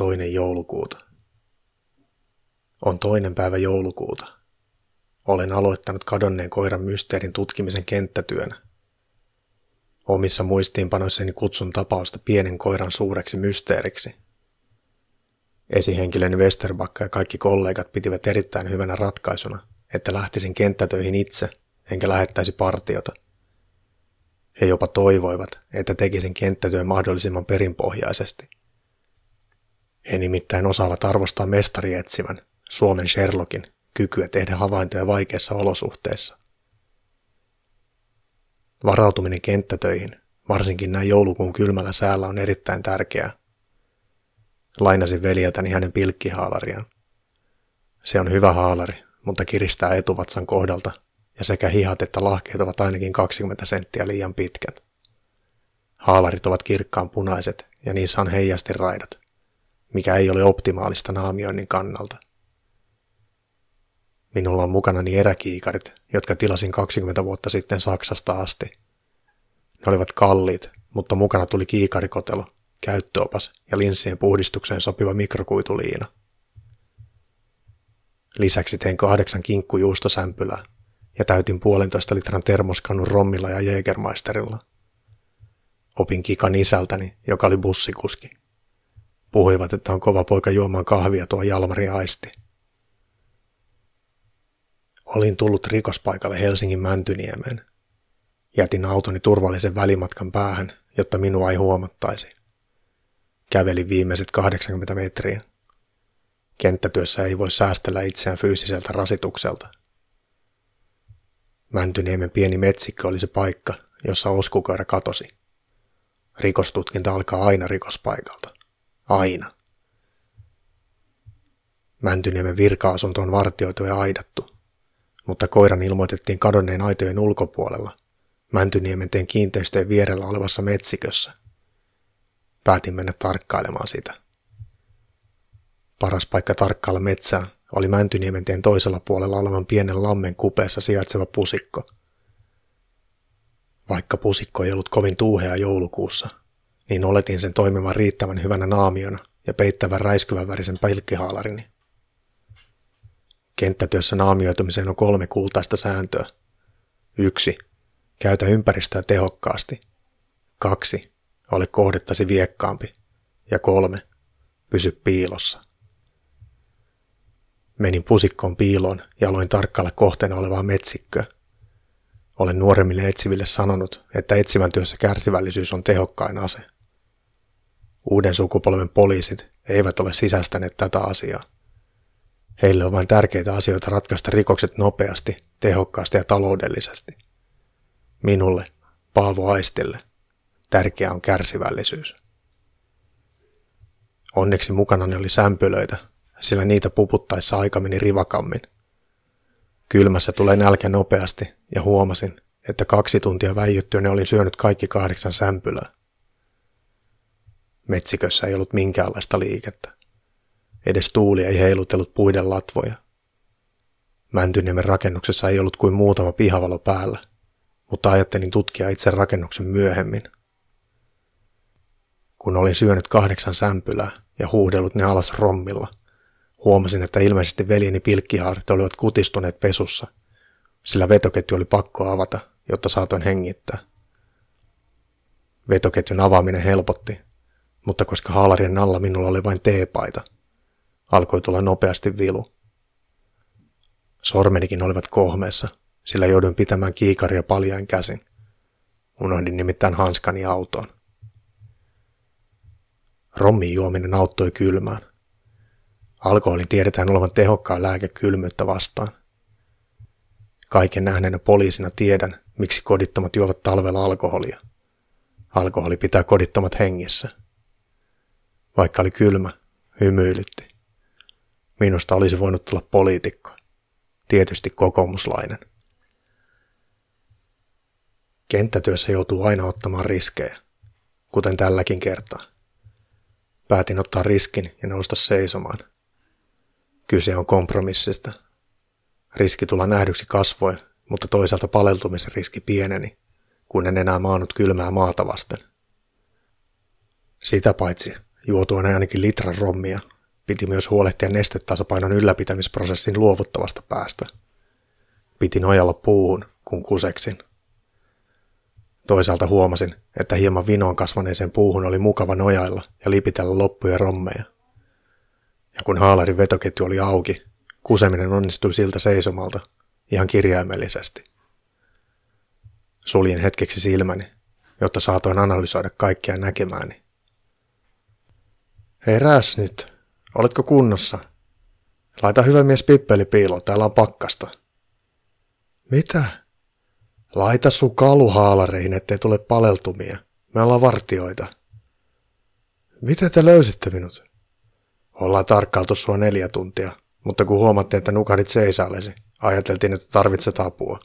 Toinen joulukuuta. On toinen päivä joulukuuta. Olen aloittanut kadonneen koiran mysteerin tutkimisen kenttätyönä. Omissa muistiinpanoissani kutsun tapausta pienen koiran suureksi mysteeriksi. Esihenkilöni Westerbakka ja kaikki kollegat pitivät erittäin hyvänä ratkaisuna, että lähtisin kenttätöihin itse, enkä lähettäisi partiota. He jopa toivoivat, että tekisin kenttätyön mahdollisimman perinpohjaisesti – he nimittäin osaavat arvostaa mestarietsivän, Suomen Sherlockin, kykyä tehdä havaintoja vaikeissa olosuhteissa. Varautuminen kenttätöihin, varsinkin näin joulukuun kylmällä säällä, on erittäin tärkeää. Lainasin veljeltäni hänen pilkkihaalariaan. Se on hyvä haalari, mutta kiristää etuvatsan kohdalta, ja sekä hihat että lahkeet ovat ainakin 20 senttiä liian pitkät. Haalarit ovat kirkkaan punaiset, ja niissä on heijasti raidat mikä ei ole optimaalista naamioinnin kannalta. Minulla on mukanani eräkiikarit, jotka tilasin 20 vuotta sitten Saksasta asti. Ne olivat kalliit, mutta mukana tuli kiikarikotelo, käyttöopas ja linssien puhdistukseen sopiva mikrokuituliina. Lisäksi tein kahdeksan kinkkujuustosämpylää ja täytin puolentoista litran termoskannun rommilla ja Jägermeisterilla. Opin kikan isältäni, joka oli bussikuski. Puhuivat, että on kova poika juomaan kahvia tuo Jalmari aisti. Olin tullut rikospaikalle Helsingin Mäntyniemeen. Jätin autoni turvallisen välimatkan päähän, jotta minua ei huomattaisi. Kävelin viimeiset 80 metriä. Kenttätyössä ei voi säästellä itseään fyysiseltä rasitukselta. Mäntyniemen pieni metsikkö oli se paikka, jossa oskukoira katosi. Rikostutkinta alkaa aina rikospaikalta. Aina. Mäntyniemen virka-asunto on vartioitu ja aidattu, mutta koiran ilmoitettiin kadonneen aitojen ulkopuolella, Mäntyniemen kiinteistöjen vierellä olevassa metsikössä. Päätin mennä tarkkailemaan sitä. Paras paikka tarkkailla metsää oli Mäntyniemen toisella puolella olevan pienen lammen kupeessa sijaitseva pusikko. Vaikka pusikko ei ollut kovin tuuhea joulukuussa, niin oletin sen toimivan riittävän hyvänä naamiona ja peittävän räiskyvän värisen pilkkihaalarini. Kenttätyössä naamioitumiseen on kolme kultaista sääntöä. Yksi. Käytä ympäristöä tehokkaasti. Kaksi. Ole kohdettasi viekkaampi. Ja kolme. Pysy piilossa. Menin pusikkoon piiloon ja aloin tarkkailla kohteena olevaa metsikköä. Olen nuoremmille etsiville sanonut, että etsivän työssä kärsivällisyys on tehokkain ase. Uuden sukupolven poliisit eivät ole sisäistäneet tätä asiaa. Heille on vain tärkeitä asioita ratkaista rikokset nopeasti, tehokkaasti ja taloudellisesti. Minulle, Paavo Aistille, tärkeää on kärsivällisyys. Onneksi mukanani oli sämpylöitä, sillä niitä puputtaessa aika meni rivakammin. Kylmässä tulee nälkä nopeasti ja huomasin, että kaksi tuntia väijyttyä ne olin syönyt kaikki kahdeksan sämpylää. Metsikössä ei ollut minkäänlaista liikettä. Edes tuuli ei heilutellut puiden latvoja. Mäntyniemen rakennuksessa ei ollut kuin muutama pihavalo päällä, mutta ajattelin tutkia itse rakennuksen myöhemmin. Kun olin syönyt kahdeksan sämpylää ja huudellut ne alas rommilla, huomasin, että ilmeisesti veljeni pilkkihaaret olivat kutistuneet pesussa, sillä vetoketju oli pakko avata, jotta saatoin hengittää. Vetoketjun avaaminen helpotti, mutta koska haalarin alla minulla oli vain teepaita, alkoi tulla nopeasti vilu. Sormenikin olivat kohmeessa, sillä jouduin pitämään kiikaria paljain käsin. Unohdin nimittäin hanskani autoon. Rommin juominen auttoi kylmään. Alkoholin tiedetään olevan tehokkaan lääke kylmyyttä vastaan. Kaiken nähneenä poliisina tiedän, miksi kodittomat juovat talvella alkoholia. Alkoholi pitää kodittomat hengissä. Vaikka oli kylmä, hymyilytti. Minusta olisi voinut tulla poliitikko. Tietysti kokoomuslainen. Kenttätyössä joutuu aina ottamaan riskejä, kuten tälläkin kertaa. Päätin ottaa riskin ja nousta seisomaan. Kyse on kompromissista. Riski tulla nähdyksi kasvoi, mutta toisaalta paleltumisen riski pieneni, kun en enää maannut kylmää maata vasten. Sitä paitsi juotuaan ainakin litran rommia, piti myös huolehtia nestetasapainon ylläpitämisprosessin luovuttavasta päästä. Piti nojalla puuhun, kun kuseksin. Toisaalta huomasin, että hieman vinoon kasvaneeseen puuhun oli mukava nojailla ja lipitellä loppuja rommeja. Ja kun haalarin vetoketju oli auki, kuseminen onnistui siltä seisomalta, ihan kirjaimellisesti. Suljen hetkeksi silmäni, jotta saatoin analysoida kaikkia näkemääni. Heräs nyt. Oletko kunnossa? Laita hyvä mies pippeli piilo, täällä on pakkasta. Mitä? Laita sun kaluhaalareihin, ettei tule paleltumia. Me ollaan vartioita. Miten te löysitte minut? Ollaan tarkkailtu sua neljä tuntia, mutta kun huomattiin, että nukahdit seisaallesi, ajateltiin, että tarvitset apua.